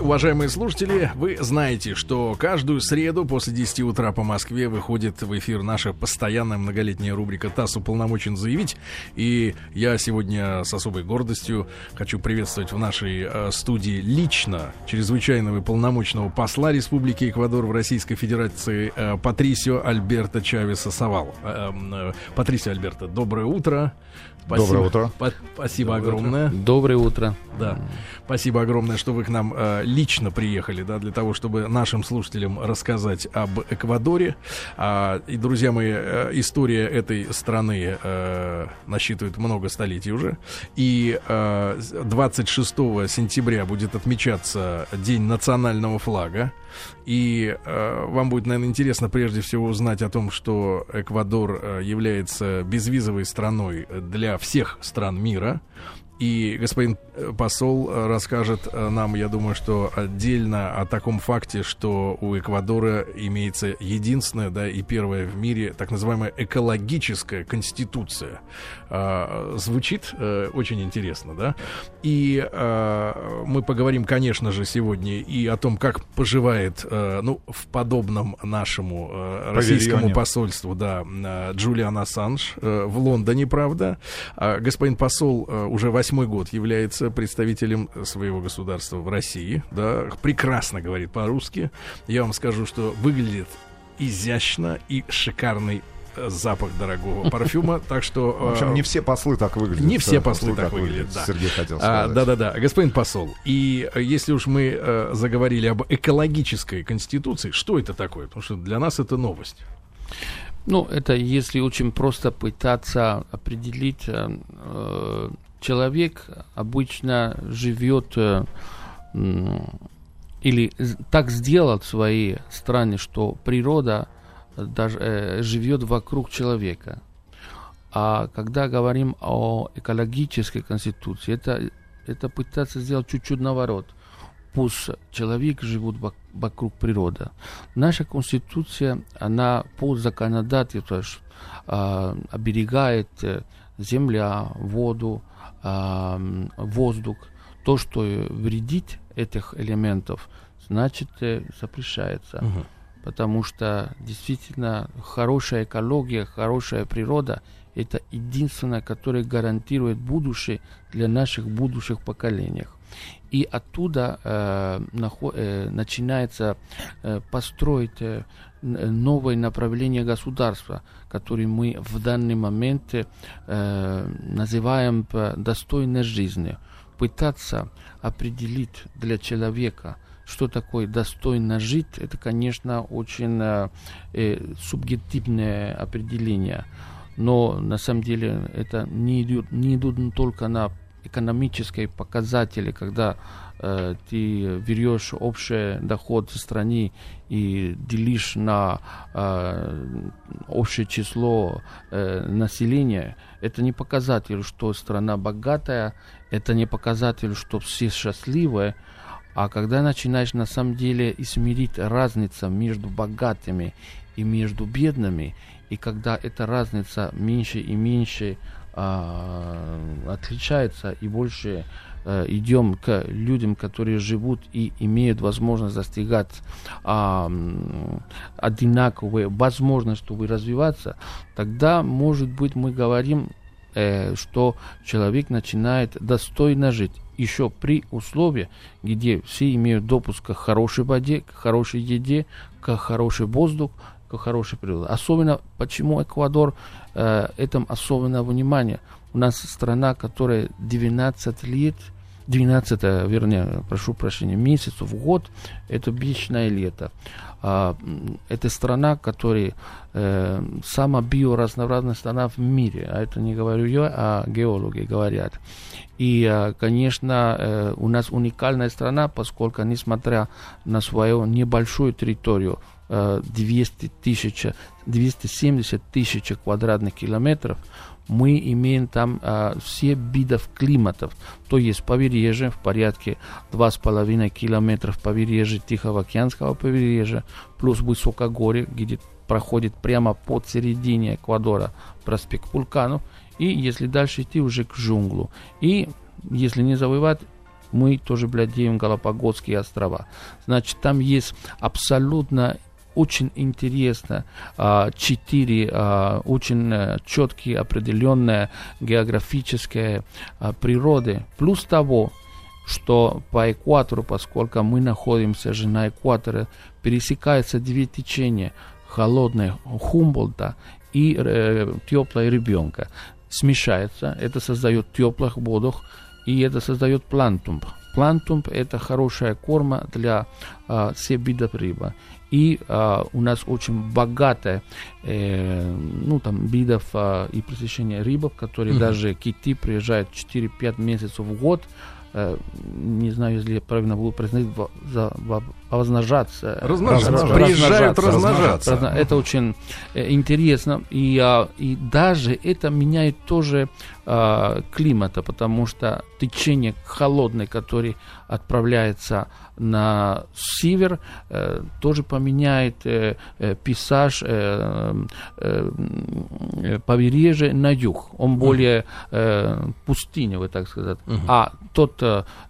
Уважаемые слушатели, вы знаете, что каждую среду после 10 утра по Москве выходит в эфир наша постоянная многолетняя рубрика «ТАСС уполномочен заявить». И я сегодня с особой гордостью хочу приветствовать в нашей э, студии лично чрезвычайного и полномочного посла Республики Эквадор в Российской Федерации э, Патрисио Альберто Чавеса Савал. Э, э, Патрисио Альберто, доброе утро. Спасибо. Доброе утро. По спасибо Доброе огромное. Утро. Доброе утро. Да. Спасибо огромное, что вы к нам э, лично приехали, да, для того, чтобы нашим слушателям рассказать об Эквадоре. А, и, друзья мои, э, история этой страны э, насчитывает много столетий уже. И э, 26 сентября будет отмечаться День национального флага. И э, вам будет, наверное, интересно прежде всего узнать о том, что Эквадор э, является безвизовой страной для всех стран мира. И господин э, посол э, расскажет э, нам, я думаю, что отдельно о таком факте, что у Эквадора имеется единственная, да, и первая в мире так называемая экологическая конституция. А, звучит а, очень интересно, да? И а, мы поговорим, конечно же, сегодня и о том, как поживает, ну, в подобном нашему российскому посольству, да, Джулиан Ассанж в Лондоне, правда. А, господин посол уже восьмой год является представителем своего государства в России, да, прекрасно говорит по-русски. Я вам скажу, что выглядит изящно и шикарный э, запах дорогого парфюма, так что... В общем, не все послы так выглядят. Не все послы так выглядят, да. Сергей хотел а, сказать. Да-да-да, господин посол, и э, если уж мы э, заговорили об экологической конституции, что это такое? Потому что для нас это новость. Ну, это если очень просто пытаться определить э, человек обычно живет э, или так сделал в своей стране, что природа даже э, живет вокруг человека. А когда говорим о экологической конституции, это, это пытаться сделать чуть-чуть наоборот. Пусть человек живет вокруг природы. Наша конституция, она по законодательству э, оберегает э, земля, воду, воздух, то, что вредит этих элементов, значит, э, запрещается. Угу. Потому что действительно хорошая экология, хорошая природа – это единственное, которое гарантирует будущее для наших будущих поколений. И оттуда э, нахо- э, начинается э, построить э, новое направление государства, которое мы в данный момент э, называем достойной жизнью. Пытаться определить для человека, что такое достойно жить, это, конечно, очень э, э, субъективное определение. Но на самом деле это не идет, не идут только на экономические показатели, когда э, ты берешь общий доход страны и делишь на э, общее число э, населения, это не показатель, что страна богатая, это не показатель, что все счастливые, а когда начинаешь на самом деле измерить разницу между богатыми и между бедными, и когда эта разница меньше и меньше а, отличается и больше идем к людям, которые живут и имеют возможность достигать а, одинаковые возможности, чтобы развиваться, тогда, может быть, мы говорим, э, что человек начинает достойно жить еще при условии, где все имеют допуск к хорошей воде, к хорошей еде, к хороший воздух, к хорошей природе. Особенно, почему Эквадор э, этому особенное внимание. У нас страна, которая 12 лет, 12, вернее, прошу прощения, месяцев в год, это вечное лето. А, это страна, которая э, самая биоразнообразная страна в мире. А это не говорю я, а геологи говорят. И, э, конечно, э, у нас уникальная страна, поскольку, несмотря на свою небольшую территорию, 200 тысяч, 270 тысяч квадратных километров, мы имеем там а, все видов климатов. То есть побережье в порядке 2,5 километров побережья Тихого океанского побережья, плюс высокогорье, где проходит прямо под середине Эквадора проспект вулканов, и если дальше идти уже к джунглу. И если не забывать Мы тоже владеем Галапагосские острова. Значит, там есть абсолютно очень интересно, а, четыре а, очень э, четкие, определенные географические а, природы. Плюс того, что по экватору, поскольку мы находимся же на экваторе, пересекаются две течения холодной Хумболта и э, ребенка. Смешается, это создает теплых водах, и это создает плантум. Плантум – это хорошая корма для э, всех видов рыбы. И э, у нас очень богатая э, ну, там, видов э, и пресыщения рыбов, которые mm-hmm. даже киты приезжают 4-5 месяцев в год, не знаю, если я правильно буду произносить, за, размножаться. Размножаться. Приезжают размножаться. размножаться. Это очень э, интересно. И, а, и даже это меняет тоже а, климата, потому что течение холодное, которое отправляется на север, э, тоже поменяет э, э, пейзаж э, э, э, побережья на юг. Он более э, пустыневый, так сказать. Uh-huh. А тот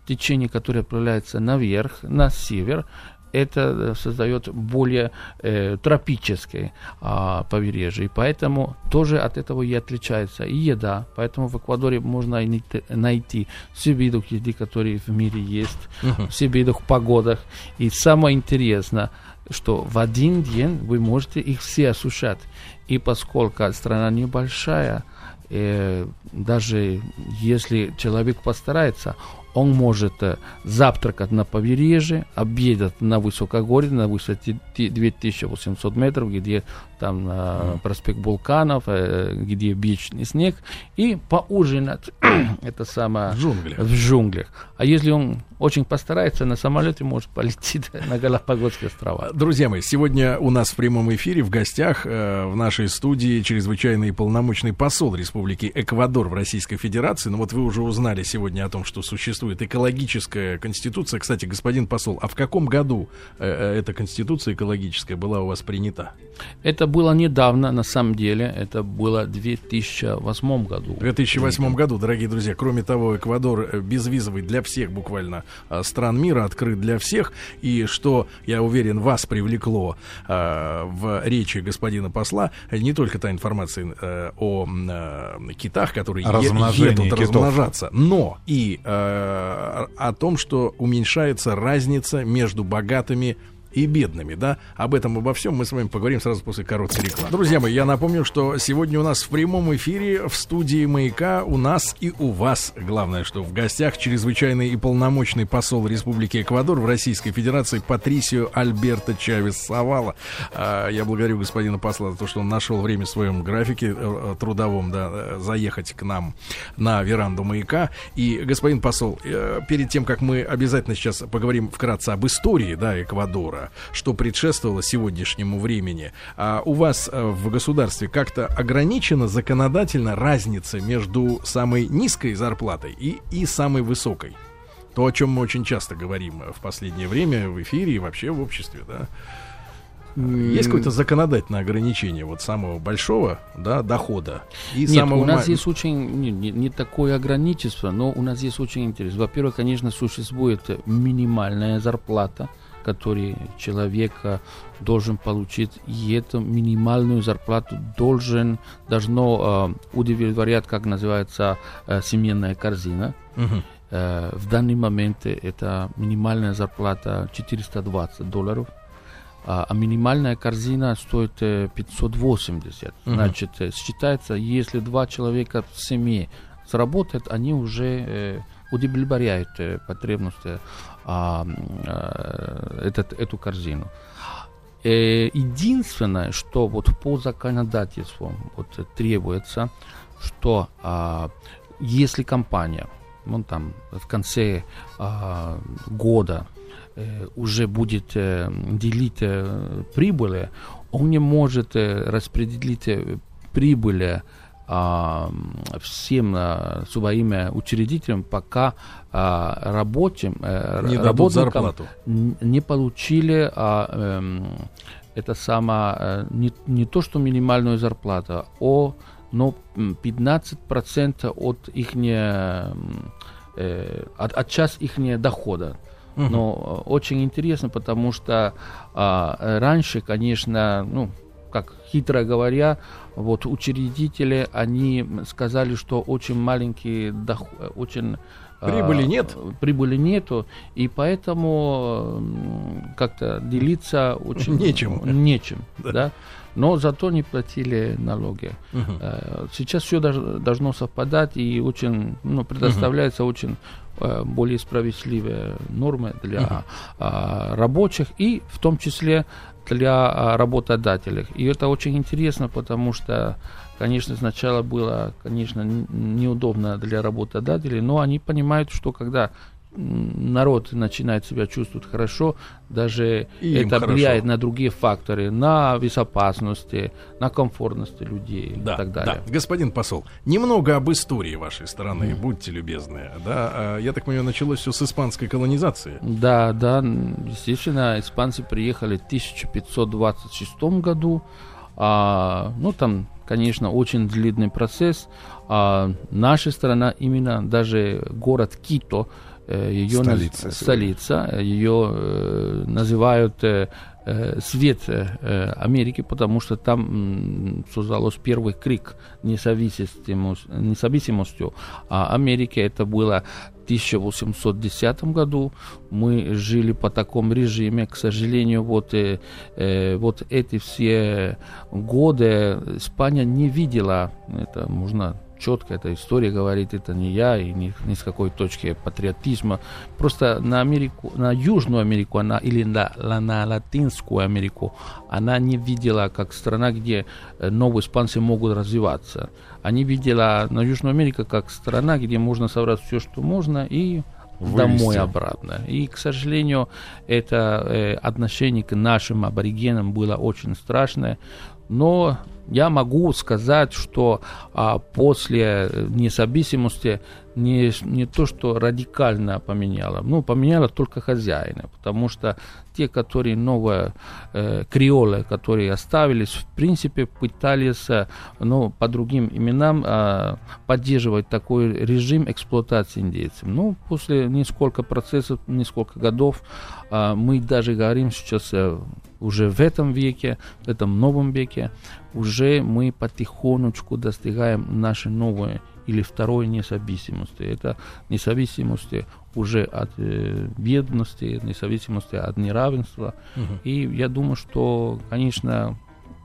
течение, которое отправляется наверх, на север, это э, создает более э, тропическое э, побережье. И поэтому тоже от этого и отличается и еда. Поэтому в Эквадоре можно найти все виды еды, которые в мире есть, uh-huh. все виды погодах. И самое интересное, что в один день вы можете их все осушать. И поскольку страна небольшая, э, даже если человек постарается, он может э, завтракать на побережье, обедать на высокогорье, на высоте 2800 метров, где там mm. проспект Вулканов, э, где вечный снег, и поужинать это самое в джунглях. в джунглях. А если он очень постарается, на самолете может полететь на Галапагосские острова. Друзья мои, сегодня у нас в прямом эфире в гостях э, в нашей студии чрезвычайный полномочный посол Республики Эквадор в Российской Федерации. Ну вот вы уже узнали сегодня о том, что существует экологическая конституция. Кстати, господин посол, а в каком году э, э эта конституция экологическая была у вас принята? Это было недавно, на самом деле. Это было в 2008 году. В 2008 году, дорогие друзья. Кроме того, Эквадор э, безвизовый для всех буквально э, стран мира, открыт для всех. И что, я уверен, вас привлекло э, в речи господина посла, не только та информация э, о э, китах, которые едут китов. размножаться, но и э, о том, что уменьшается разница между богатыми и бедными, да? Об этом, обо всем мы с вами поговорим сразу после короткой рекламы. Друзья мои, я напомню, что сегодня у нас в прямом эфире в студии «Маяка» у нас и у вас, главное, что в гостях чрезвычайный и полномочный посол Республики Эквадор в Российской Федерации Патрисио Альберто Чавес Савала. А, я благодарю господина посла за то, что он нашел время в своем графике э, трудовом, да, э, заехать к нам на веранду «Маяка». И, господин посол, э, перед тем, как мы обязательно сейчас поговорим вкратце об истории, да, Эквадора, что предшествовало сегодняшнему времени. А у вас э, в государстве как-то ограничена законодательно разница между самой низкой зарплатой и, и самой высокой? То, о чем мы очень часто говорим в последнее время в эфире и вообще в обществе, да? Есть какое-то законодательное ограничение вот самого большого да, дохода и Нет, самого... у нас есть очень не, не, не такое ограничество, но у нас есть очень интересно. Во-первых, конечно, существует минимальная зарплата, который человек должен получить, и эту минимальную зарплату должен, должно э, удовлетворять, как называется, э, семейная корзина. Э, в данный момент это минимальная зарплата 420 долларов, а, а минимальная корзина стоит 580. Uh-huh. Значит, считается, если два человека в семье сработают, они уже э, удовлетворяют э, потребности а, а, этот, эту корзину. Э, единственное, что вот по законодательству вот, требуется, что а, если компания ну, там, в конце а, года э, уже будет э, делить э, прибыли, он не может э, распределить э, прибыли всем а, своим учредителям, пока а, рабочим, э, не работникам не получили а, э, это самое, э, не, не то что минимальную зарплату, а но 15% от их э, от, от час их дохода. Но э, очень интересно, потому что э, раньше, конечно, ну, как хитро говоря, вот учредители, они сказали, что очень маленький доход, очень Прибыли а, нет? Прибыли нету, и поэтому как-то делиться очень нечем. Нечем, да. да? Но зато не платили налоги. Угу. Сейчас все должно совпадать и очень, ну, предоставляется угу. очень э, более справедливые нормы для угу. рабочих и в том числе для работодателей. И это очень интересно, потому что Конечно, сначала было, конечно, неудобно для работодателей, но они понимают, что когда народ начинает себя чувствовать хорошо, даже и это влияет на другие факторы, на безопасность, на комфортность людей да, и так далее. Да. Господин посол, немного об истории вашей страны, mm. будьте любезны. Да, а, я так понимаю, началось все с испанской колонизации. Да, да, естественно, испанцы приехали в 1526 году. А, ну, там конечно, очень длинный процесс. А наша страна, именно даже город Кито, ее столица, наз... столица ее э, называют э, э свет э, Америки, потому что там создалось первый крик независимости, независимостью а Америки. Это было 1810 году мы жили по такому режиме. К сожалению, вот, э, э, вот эти все годы Испания не видела, это можно четко эта история говорит, это не я и ни, ни с какой точки патриотизма. Просто на Америку, на Южную Америку она, или на, на Латинскую Америку она не видела как страна, где э, новые испанцы могут развиваться. Они видела на Южную Америку как страна, где можно собрать все, что можно, и Вывести. домой обратно. И, к сожалению, это э, отношение к нашим аборигенам было очень страшное. Но я могу сказать, что а, после независимости не, не то, что радикально поменяло, ну, поменяло только хозяина, потому что те, которые новые э, креолы, которые оставились, в принципе, пытались, э, ну, по другим именам э, поддерживать такой режим эксплуатации индейцев. Ну, после несколько процессов, несколько годов, э, мы даже говорим сейчас э, уже в этом веке, в этом новом веке, уже мы потихонечку достигаем нашей новой или второй независимости. Это независимости уже от э, бедности, независимости от неравенства. Угу. И я думаю, что, конечно,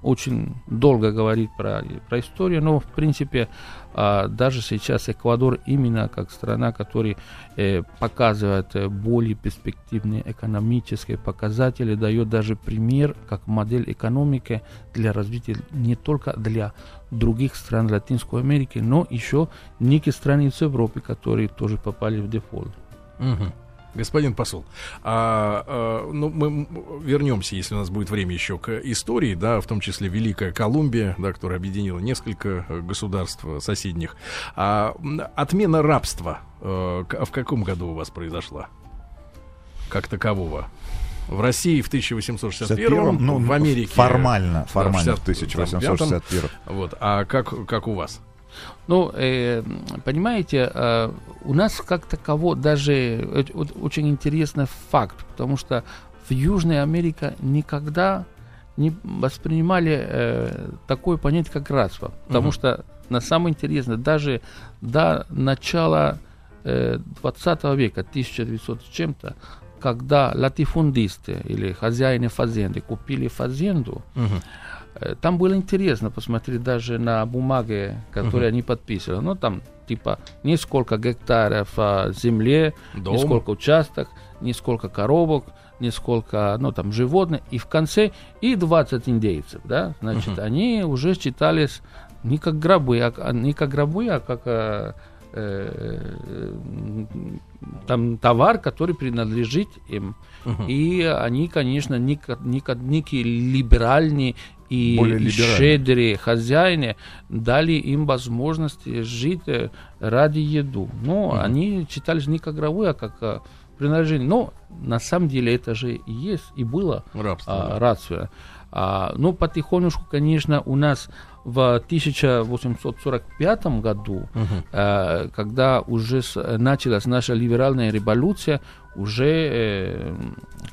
очень долго говорить про, про историю, но в принципе а, даже сейчас Эквадор именно как страна, которая э, показывает э, более перспективные экономические показатели, дает даже пример как модель экономики для развития не только для других стран Латинской Америки, но еще некие страны из Европы, которые тоже попали в дефолт. Угу. Господин посол, а, а, ну, мы вернемся, если у нас будет время еще к истории, да, в том числе Великая Колумбия, да, которая объединила несколько э, государств соседних. А, отмена рабства а, в каком году у вас произошла? Как такового? В России в 1861, ну, в Америке... Формально, формально да, в 1861. Вот, а как, как у вас? Ну, э, понимаете, э, у нас как таково даже э, очень интересный факт, потому что в Южной Америке никогда не воспринимали э, такое понятие, как рабство. Потому угу. что, на самое интересное, даже до начала э, 20 века, 1900 с чем-то, когда латифундисты или хозяины фазенды купили фазенду, угу там было интересно посмотреть даже на бумаге, которые uh-huh. они подписывали. Ну, там типа несколько гектаров а, земли, Дом. несколько участок, несколько коробок, несколько, ну, там, животных, и в конце и 20 индейцев, да, значит, uh-huh. они уже считались не как гробы, а не как гробы, а как а, там товар, который принадлежит им. Uh-huh. И они, конечно, не, не, некие либеральные и щедрые хозяины дали им возможность жить э, ради еду. Но угу. они читали не как гробы, а как э, принадлежение. Но на самом деле это же и есть, и было рабство. А, рабство. А, ну, потихонечку, конечно, у нас в 1845 году, угу. э, когда уже с, началась наша либеральная революция, уже э,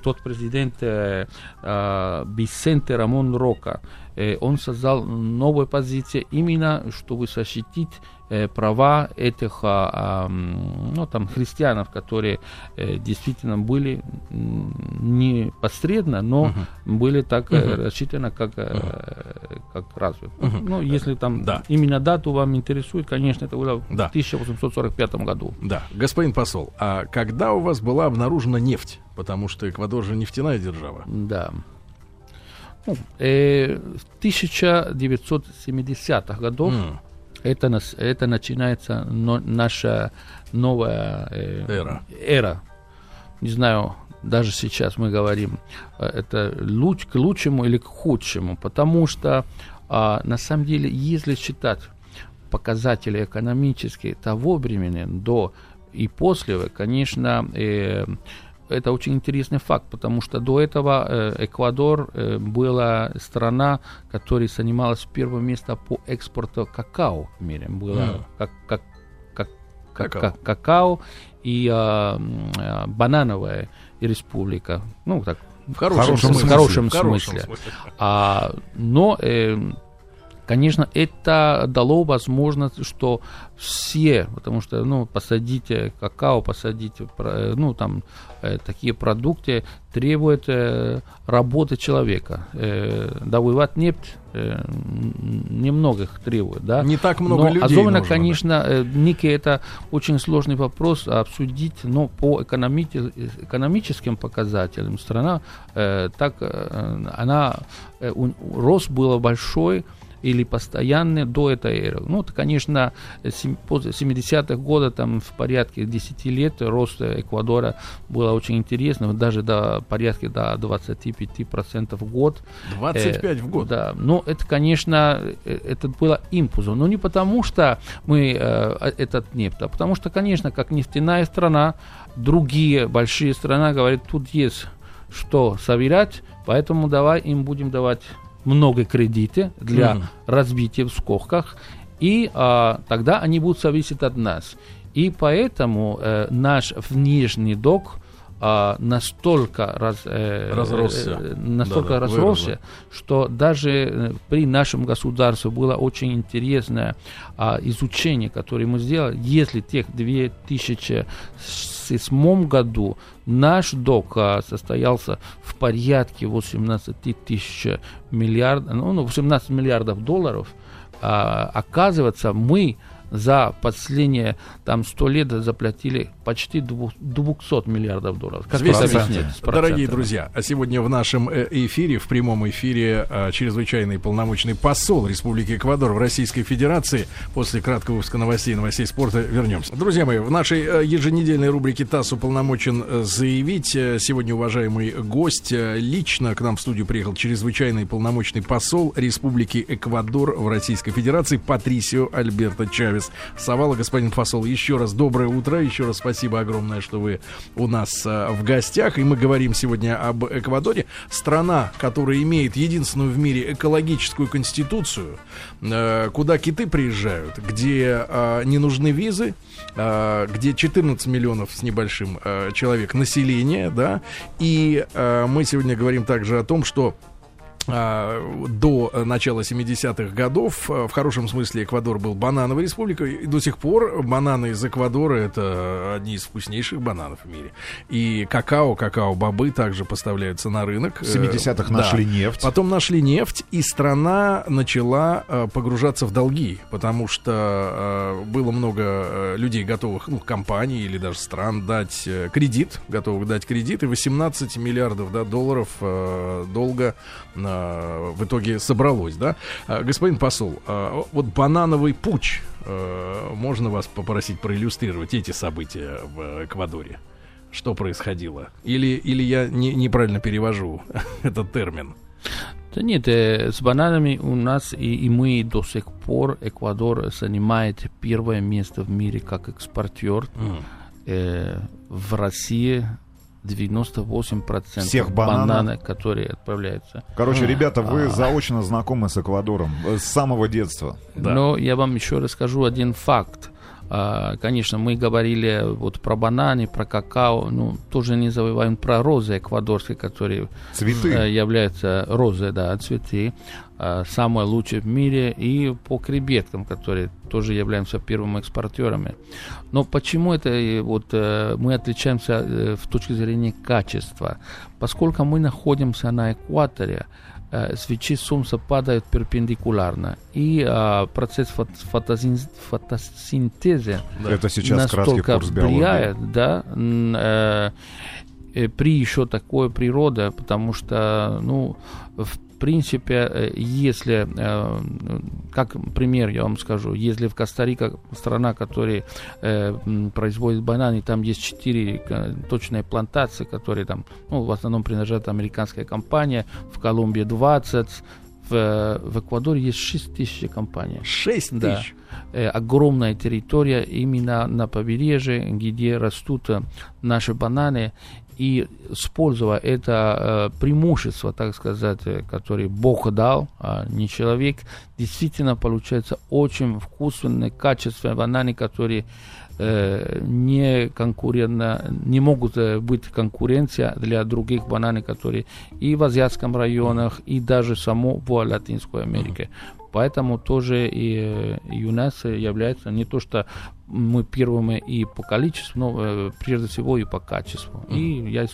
тот президент э, э, Бисенте Рамон Рока, э, он создал новую позицию именно, чтобы защитить права этих а, ну, там, христианов, которые э, действительно были не посредственно, но uh были так uh рассчитаны, как, uh как разве. uh Ну, если там да. именно дату вам интересует, конечно, это было да. в 1845 году. Да, господин посол, а когда у вас была обнаружена нефть? Потому что Эквадор же нефтяная держава. Да. Ну, э, в 1970-х годах mm это, нас, это начинается но, наша новая э, эра. эра. Не знаю, даже сейчас мы говорим, э, это луч, к лучшему или к худшему, потому что а, на самом деле, если считать показатели экономические того времени до и после, конечно, э, это очень интересный факт, потому что до этого э, Эквадор э, была страна, которая занималась первое место по экспорту какао в мире. Была mm. как, как, как, какао. Как, какао и э, э, банановая республика. Ну, так, в хорошем, в смысле. В хорошем смысле. смысле. А, но э, Конечно, это дало возможность, что все, потому что, ну, посадить какао, посадить, ну, там, э, такие продукты требуют э, работы человека. Э, добывать нефть э, немного их требует, да. Не так много но людей Особенно, нужно, конечно, да. э, некий это очень сложный вопрос обсудить, но по экономи- экономическим показателям страна э, так, э, она, э, рост был большой, или постоянные до этой эры. Ну, это, конечно, после 70-х годов, там, в порядке 10 лет рост Эквадора было очень интересно, даже до порядка до 25% в год. 25 э, в год? Да, но это, конечно, э, это было импульсом, но не потому, что мы э, этот нефть, а потому что, конечно, как нефтяная страна, другие большие страны говорят, тут есть что собирать, поэтому давай им будем давать много кредиты для mm-hmm. развития в скобках, и а, тогда они будут зависеть от нас. И поэтому э, наш внешний долг а, настолько раз, э, разросся, э, настолько да, да, разросся, выросло. что даже э, при нашем государстве было очень интересное а, изучение, которое мы сделали. Если тех 2007 году. Наш долг а, состоялся в порядке 18 тысяч миллиардов, ну, 18 миллиардов долларов, а, оказывается, мы за последние там 100 лет заплатили почти 200 миллиардов долларов. Как это объяснить? Дорогие друзья, а сегодня в нашем э, эфире, в прямом эфире, а, чрезвычайный полномочный посол Республики Эквадор в Российской Федерации. После краткого выпуска новостей, новостей спорта вернемся. Друзья мои, в нашей э, еженедельной рубрике ТАСС уполномочен э, заявить. Сегодня уважаемый гость лично к нам в студию приехал чрезвычайный полномочный посол Республики Эквадор в Российской Федерации Патрисио Альберто Чавес. Чавес Савала. Господин Фасол, еще раз доброе утро. Еще раз спасибо огромное, что вы у нас а, в гостях. И мы говорим сегодня об Эквадоре. Страна, которая имеет единственную в мире экологическую конституцию, а, куда киты приезжают, где а, не нужны визы, а, где 14 миллионов с небольшим а, человек населения, да, и а, мы сегодня говорим также о том, что до начала 70-х годов. А, в хорошем смысле Эквадор был банановой республикой. И до сих пор бананы из Эквадора это одни из вкуснейших бананов в мире. И какао, какао-бобы также поставляются на рынок. В 70-х нашли да. нефть. Потом нашли нефть, и страна начала а, погружаться в долги, потому что было много людей, готовых, ну, компаний или даже стран дать э, кредит, готовых дать кредит, и 18 миллиардов да, долларов долга Э, в итоге собралось, да? Э, господин посол, э, вот банановый путь, можно вас попросить проиллюстрировать эти события в Эквадоре? Что происходило? Или, или я не, неправильно перевожу этот термин? Да нет, э, с бананами у нас и, и мы до сих пор Эквадор занимает первое место в мире как экспортер. Mm. Э, в России 98% Всех бананов? бананы, которые отправляются. Короче, ребята, вы А. заочно знакомы с Эквадором э, с самого детства. Да. Но я вам еще расскажу один факт. А, Конечно, мы говорили вот про бананы, про какао, ну, тоже не забываем про розы эквадорские, которые Цветы. э, являются розы, да, цветы, а, самые лучшие в мире, и по креветкам, которые тоже являемся первыми экспортерами. Но почему это э, вот э, мы отличаемся э, в точке зрения качества? Поскольку мы находимся на экваторе, э, свечи солнца падают перпендикулярно, и а, процесс фот- фотосин- фотосинтеза. Это сейчас настолько курс биологии. влияет, да, э, э, при еще такой природе, потому что, ну, в принципе, э, если, э, как пример я вам скажу, если в Коста-Рика страна, которая э, производит бананы, там есть четыре точные плантации, которые там, ну, в основном принадлежат американская компания, в Колумбии 20, в, в Эквадоре есть 6 тысяч компаний. 6 Да. тысяч. Э, огромная территория именно на побережье, где растут наши бананы. И используя это э, преимущество, так сказать, э, которое Бог дал, а не человек, действительно получается очень вкусные, качественные бананы, которые э, не конкурентно, не могут быть конкуренция для других бананов, которые и в азиатском районах, и даже само в Латинской Америке. Поэтому тоже и, э, э, является не то, что мы первыми и по количеству, но э, прежде всего и по качеству. И я с,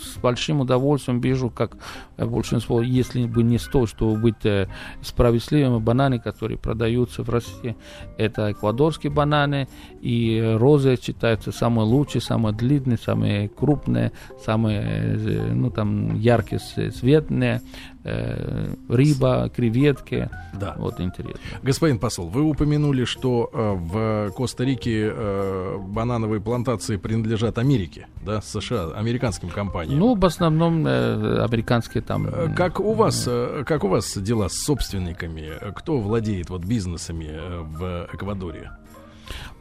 с большим удовольствием вижу, как э, большинство, если бы не сто, чтобы быть справедливыми, бананы, которые продаются в России, это эквадорские бананы, и розы считаются самые лучшие, самые длинные, самые крупные, самые, ну, там, яркие, цветные, э, рыба, креветки. Да. Вот интересно. Господин посол, вы упомянули, что э, в Коста-Рике э, банановые плантации принадлежат Америке, да, США, американским компаниям. Ну, в основном э, американские там. Как у вас, э, как у вас дела с собственниками? Кто владеет вот бизнесами в Эквадоре?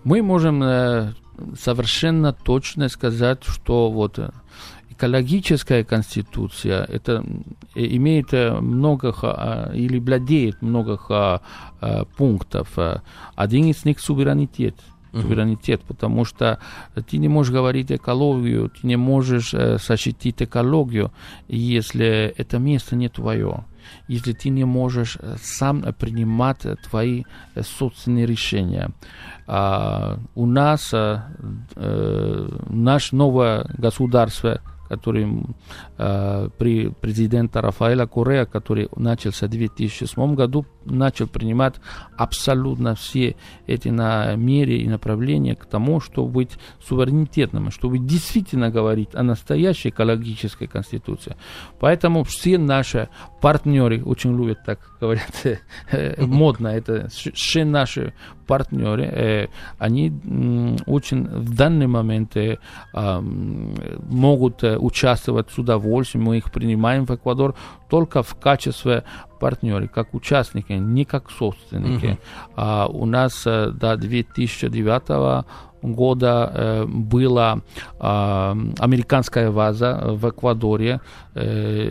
Мы можем э, совершенно точно сказать, что вот экологическая конституция это э, имеет э, много э, или владеет много э, пунктов. Один из них суверенитет. Суверенитет, потому что ты не можешь говорить экологию, ты не можешь защитить экологию, если это место не твое если ты не можешь сам принимать твои собственные решения. А, у нас наше новое государство, который э, при президента Рафаэля Корея, который начался в 2007 году, начал принимать абсолютно все эти меры и направления к тому, чтобы быть суверенитетным, чтобы действительно говорить о настоящей экологической конституции. Поэтому все наши партнеры очень любят так говорят э, модно, это все наши партнеры, э, они очень в данный момент э, могут участвовать с удовольствием, мы их принимаем в Эквадор только в качестве партнеры, как участники, не как собственники. А у нас до 2009 года была американская ваза в Эквадоре,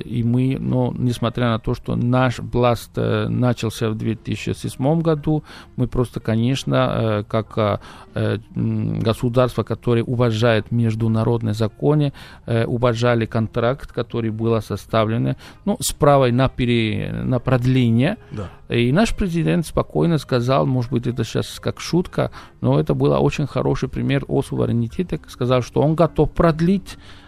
и мы, ну, несмотря на то, что наш власть э, начался в 2007 году, мы просто, конечно, э, как э, государство, которое уважает международные законы, э, уважали контракт, который был составлен, ну, с правой на, пере, на продление, Да. и наш президент спокойно сказал, может быть, это сейчас как шутка, но это был очень хороший пример о суверенитете, сказал, что он готов продлить э,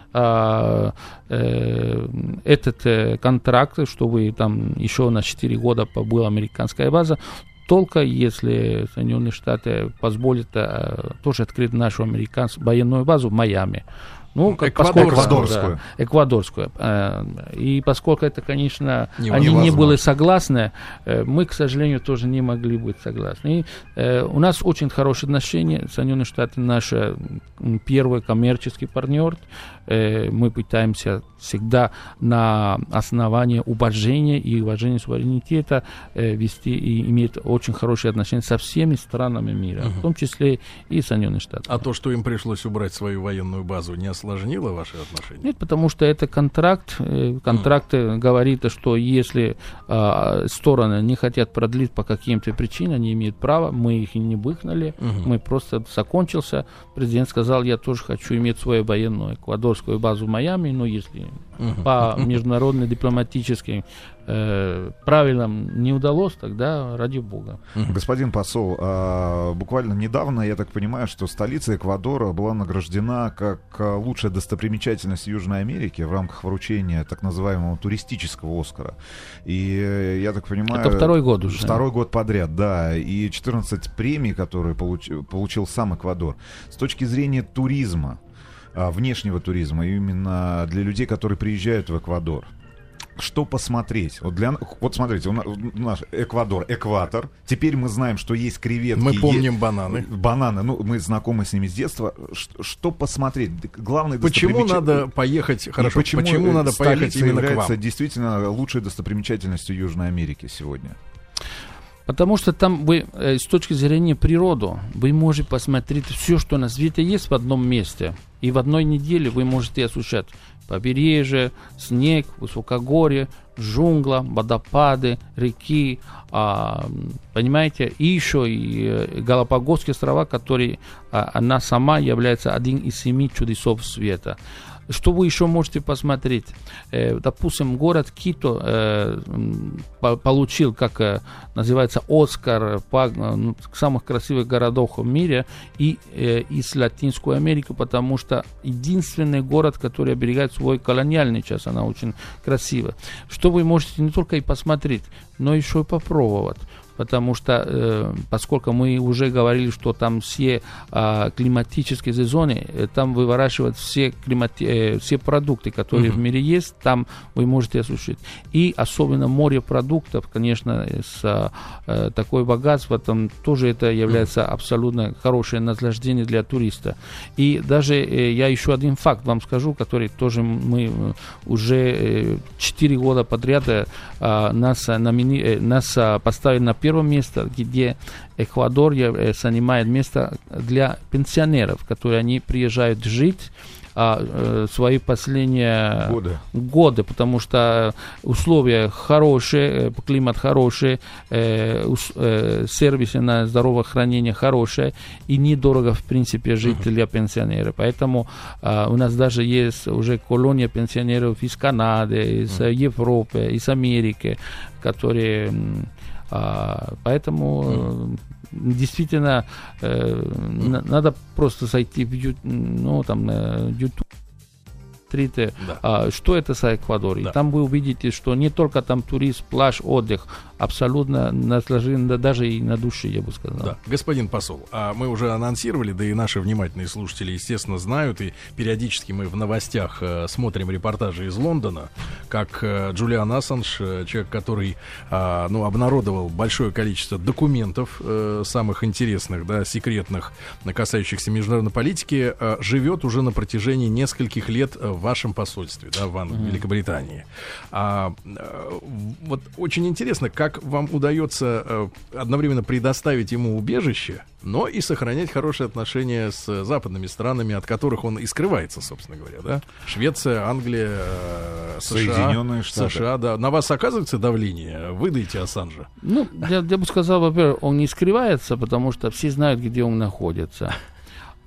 этот э, контракт, чтобы там еще на 4 года побыла американская база, только если Соединенные Штаты позволят э, тоже открыть нашу американскую военную базу в Майами. Ну, как, поскольку- Эквадорскую. да, эквадорскую. Э, И поскольку это, конечно, Не- они не были согласны, э, мы, к сожалению, тоже не могли быть согласны. И, э, у нас очень хорошие отношения. Соединенные Штаты наш первый коммерческий партнер. Э, мы пытаемся всегда на основании уважения и уважения суверенитета э, вести и иметь очень хорошие отношения со всеми странами мира, uh-huh. в том числе и Соединенные Штаты. А то, что им пришлось убрать свою военную базу, не осложнило ваши отношения? Нет, потому что это контракт. Э, контракт uh-huh. говорит, что если э, стороны не хотят продлить по каким-то причинам, они имеют право, мы их и не выгнали, uh-huh. мы просто закончился. Президент сказал, я тоже хочу иметь свою военную эквадорскую базу в Майами, но если uh-huh. по международным дипломатическим э, правилам не удалось, тогда ради бога. Господин посол, а, буквально недавно, я так понимаю, что столица Эквадора была награждена как а, лучшая достопримечательность Южной Америки в рамках вручения так называемого туристического Оскара. И э, я так понимаю... Это второй год уже. Второй год подряд, да. И 14 премий, которые получ, получил сам Эквадор. С точки зрения туризма, внешнего туризма, именно для людей, которые приезжают в Эквадор что посмотреть. Вот, для, вот смотрите, у нас, наш Эквадор, экватор. Теперь мы знаем, что есть креветки. Мы помним есть, бананы. Бананы, ну, мы знакомы с ними с детства. Что, что посмотреть? Главное Почему надо поехать, хорошо, почему, почему надо поехать именно к вам? действительно лучшей достопримечательностью Южной Америки сегодня? Потому что там вы, э, с точки зрения природы, вы можете посмотреть все, что на свете есть в одном месте. И в одной неделе вы можете осуществлять побережье, снег, высокогорье, джунгла, водопады, реки, а, понимаете, и еще и э, Галапагосские острова, которые а, она сама является один из семи чудесов света. Что вы еще можете посмотреть? Э, допустим, город Кито э, получил, как э, называется, Оскар ну, самых красивых городов в мире и из Латинской Америки, потому что единственный город, который оберегает свой колониальный час, она очень красивая. Что вы можете не только и посмотреть, но еще и попробовать потому что, э, поскольку мы уже говорили, что там все э, климатические сезоны, э, там выращивают все, климати, э, все продукты, которые uh-huh. в мире есть, там вы можете осуществить. И особенно море продуктов, конечно, с э, такой богатство, там тоже это является uh-huh. абсолютно хорошее наслаждение для туриста. И даже э, я еще один факт вам скажу, который тоже мы э, уже э, 4 года подряд э, нас, номини, э, нас э, поставили на первое первое место, где Эквадор э, занимает место для пенсионеров, которые они приезжают жить а, э, свои последние годы. годы, потому что условия хорошие, э, климат хороший, э, э, сервисы на здравоохранение хорошие и недорого в принципе жить для пенсионеров. Поэтому э, у нас даже есть уже колония пенсионеров из Канады, из. Европы, из Америки, которые а, поэтому mm. действительно э, mm. надо просто зайти в ну, там, на YouTube смотрите, да. а, что это за Эквадор. Да. И там вы увидите, что не только там турист, пляж, отдых, абсолютно наслаждение даже и на душе, я бы сказал. Да. Господин посол, а мы уже анонсировали, да и наши внимательные слушатели, естественно, знают, и периодически мы в новостях э, смотрим репортажи из Лондона, как э, Джулиан Ассанж, э, человек, который э, ну, обнародовал большое количество документов э, самых интересных, да, секретных, касающихся международной политики, живет уже на протяжении нескольких лет в вашем посольстве, да, в mm-hmm. Великобритании. А, вот очень интересно, как вам удается одновременно предоставить ему убежище, но и сохранять хорошие отношения с западными странами, от которых он и скрывается, собственно говоря, да? Швеция, Англия, э, США, Соединенные Штаты. США, да. На вас оказывается давление? Выдайте Ассанжа. Ну, я, я бы сказал, во-первых, он не скрывается, потому что все знают, где он находится.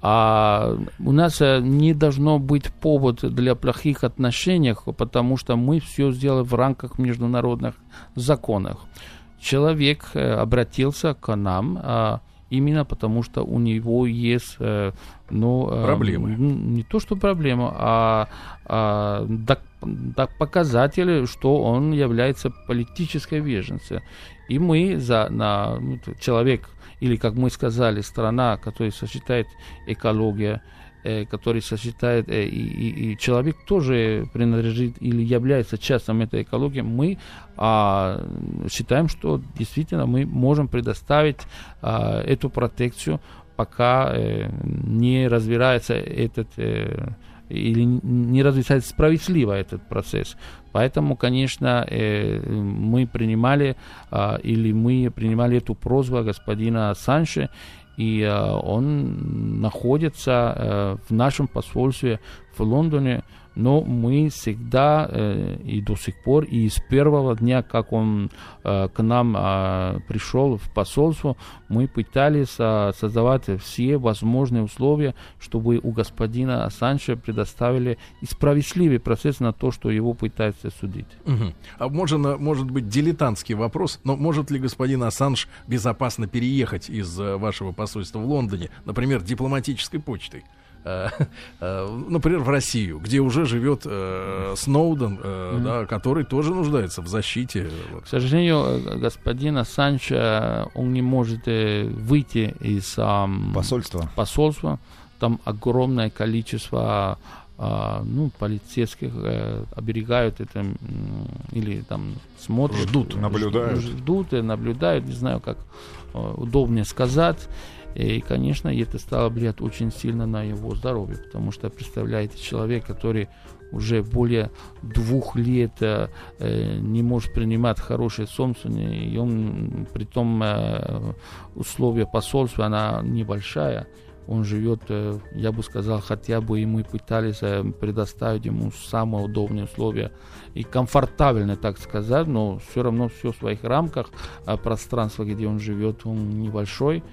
А у нас э, не должно быть повод для плохих отношений, потому что мы все сделали в рамках международных законов. Человек э, обратился к нам а, именно потому, что у него есть ну, проблемы. Не то, что проблема, а, а да, да, показатели, что он является политической беженцем. И мы за на ну, человек или, как мы сказали, страна, которая сочетает экология, э, который сочетает, э, и, и, и человек тоже принадлежит или является частью этой экологии, мы а, считаем, что действительно мы можем предоставить а, эту протекцию, пока э, не разбирается этот э, или не развивается справедливо этот процесс. Поэтому, конечно, э, мы принимали э, или мы принимали эту просьбу господина Санши, и э, он находится э, в нашем посольстве в Лондоне но мы всегда э, и до сих пор, и с первого дня, как он э, к нам э, пришел в посольство, мы пытались э, создавать все возможные условия, чтобы у господина Ассанжа предоставили справедливый процесс на то, что его пытаются судить. Угу. А можно, может быть дилетантский вопрос, но может ли господин Ассанж безопасно переехать из э, вашего посольства в Лондоне, например, дипломатической почтой? Э, э, например, в Россию, где уже живет э, Сноуден, э, mm. да, который тоже нуждается в защите. К сожалению, господин Ассанж, он не может выйти из э, посольства. посольства. Там огромное количество э, ну, полицейских э, оберегают это или там смотрят. Ждут, наблюдают. Ждут и наблюдают, не знаю, как э, удобнее сказать. И, конечно, это стало влиять очень сильно на его здоровье, потому что, представляете, человек, который уже более двух лет э, не может принимать хорошее солнце, и он, при том э, условия посольства, она небольшая, он живет, э, я бы сказал, хотя бы и мы пытались э, предоставить ему самые удобные условия и комфортабельно, так сказать, но все равно все в своих рамках, а пространство, где он живет, он небольшой,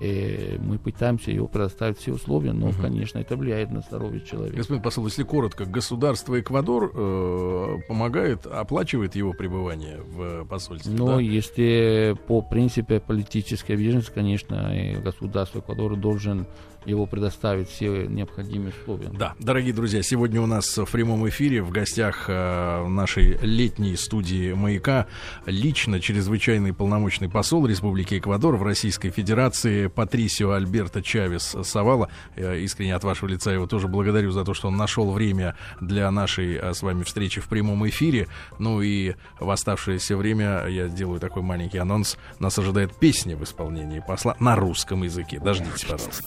и мы пытаемся его предоставить все условия, но, угу. конечно, это влияет на здоровье человека. Господин посол, если коротко, государство Эквадор э, помогает, оплачивает его пребывание в посольстве? Ну, да? если по принципе политической беженности, конечно, государство Эквадора должен его предоставить все необходимые условия. Да, дорогие друзья, сегодня у нас в прямом эфире в гостях э, нашей летней студии «Маяка» лично чрезвычайный полномочный посол Республики Эквадор в Российской Федерации Патрисио Альберто Чавес Савала. Я искренне от вашего лица его тоже благодарю за то, что он нашел время для нашей э, с вами встречи в прямом эфире. Ну и в оставшееся время я делаю такой маленький анонс. Нас ожидает песня в исполнении посла на русском языке. Дождитесь, пожалуйста.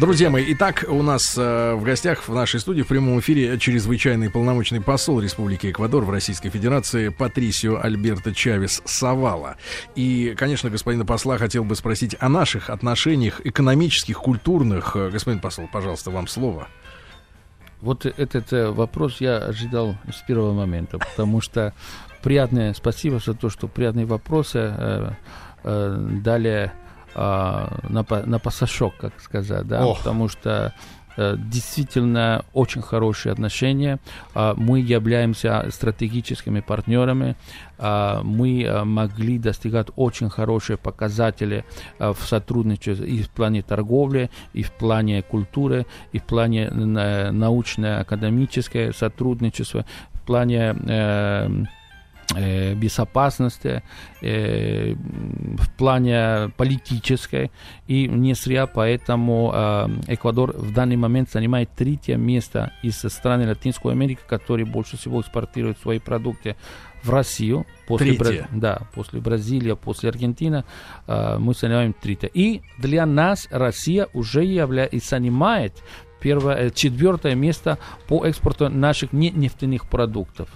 Друзья мои, итак, у нас э, в гостях в нашей студии в прямом эфире чрезвычайный полномочный посол Республики Эквадор в Российской Федерации Патрисио Альберто Чавес Савала. И, конечно, господина посла хотел бы спросить о наших отношениях экономических, культурных. Э, господин посол, пожалуйста, вам слово. Вот этот э, вопрос я ожидал с первого момента, потому что приятное спасибо за то, что приятные вопросы э, э, дали а, на, на пасашок, как сказать, да, Ох. потому что э, действительно очень хорошие отношения. А, мы являемся стратегическими партнерами. А, мы э, могли достигать очень хорошие показатели э, в сотрудничестве и в плане торговли, и в плане культуры, и в плане научно-академическое сотрудничество, в плане Э, безопасности, э, в плане политической. И не зря поэтому э, Эквадор в данный момент занимает третье место из стран Латинской Америки, которые больше всего экспортируют свои продукты в Россию. После, Бра... да, после Бразилии, после Аргентины э, мы занимаем третье. И для нас Россия уже является занимает первое, четвертое место по экспорту наших не нефтяных продуктов.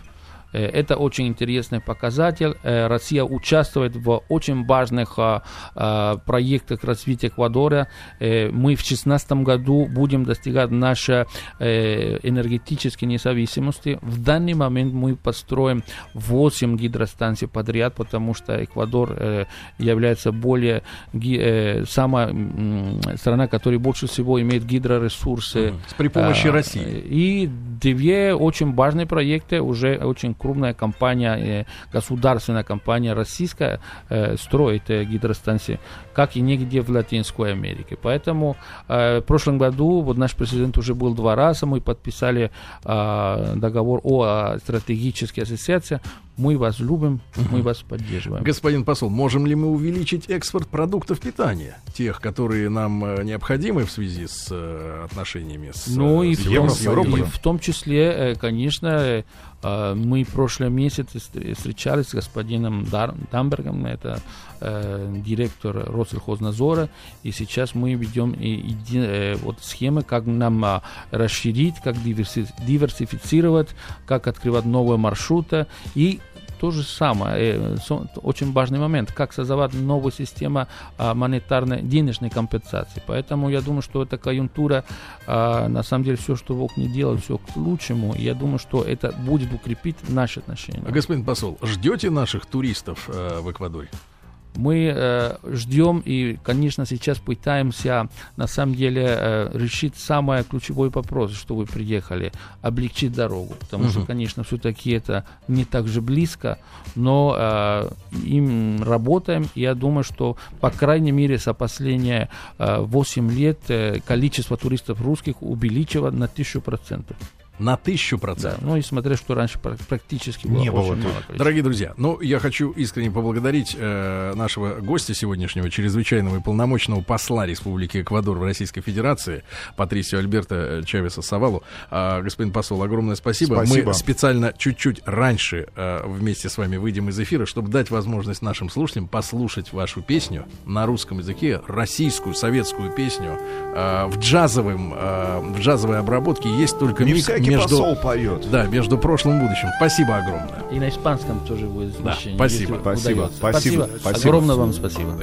Э, это очень интересный показатель. Э, Россия участвует в очень важных а, а, проектах развития Эквадора. Э, мы в 2016 году будем достигать нашей энергетической независимости. В данный момент мы построим 8 гидростанций подряд, потому что Эквадор является более самая страна, которая больше всего имеет гидроресурсы. При помощи а, России. И две очень важные проекты уже очень крупная компания, э, государственная компания российская э, строит э, гидростанции, как и нигде в Латинской Америке. Поэтому в прошлом году вот наш президент уже был два раза, мы подписали договор о стратегической ассоциации. Мы вас любим, мы вас поддерживаем. Господин посол, можем ли мы увеличить экспорт продуктов питания, тех, которые нам э, необходимы в связи с э, отношениями с, ну, э, и, с в Евро- том, с Европой? и в том числе, конечно, мы в прошлом месяце встр- встречались с господином Дамбергом, это директор Россельхознадзора, и сейчас мы ведем вот схемы, как нам а, расширить, как диверси- диверсифицировать, как открывать новые маршруты и то же самое, э, очень важный момент, как создавать новую систему а, монетарной денежной компенсации. Поэтому я думаю, что эта конъюнктура, а, на самом деле, все, что Бог не делал, все к лучшему. Я думаю, что это будет укрепить наши отношения. Господин посол, ждете наших туристов э, в Эквадоре? Мы э, ждем и, конечно, сейчас пытаемся на самом деле э, решить самый ключевой вопрос, что вы приехали, облегчить дорогу. Потому что, Мгм. конечно, все-таки это не так же близко, но э, им работаем. И я думаю, что, по крайней мере, за последние э, 8 лет э, количество туристов русских увеличило на тысячу процентов. На тысячу Да. процентов. Ну и смотря, что раньше пр- практически было Не было мало. Дорогие друзья, ну, я хочу искренне поблагодарить э, нашего гостя сегодняшнего, чрезвычайного и полномочного посла Республики Эквадор в Российской Федерации, Патрисио Альберто э, Чавеса Савалу. А, господин посол, огромное спасибо. Спасибо. Мы специально чуть-чуть раньше э, вместе с вами выйдем из эфира, чтобы дать возможность нашим слушателям послушать вашу песню на русском языке, российскую, советскую песню э, в джазовом, э, в джазовой обработке. Есть только всякий между... посол поет. Да, между прошлым и будущим. Спасибо огромное. И на испанском тоже будет Да, значение. спасибо. Спасибо. Спасибо. Спасибо. Огромное вам спасибо.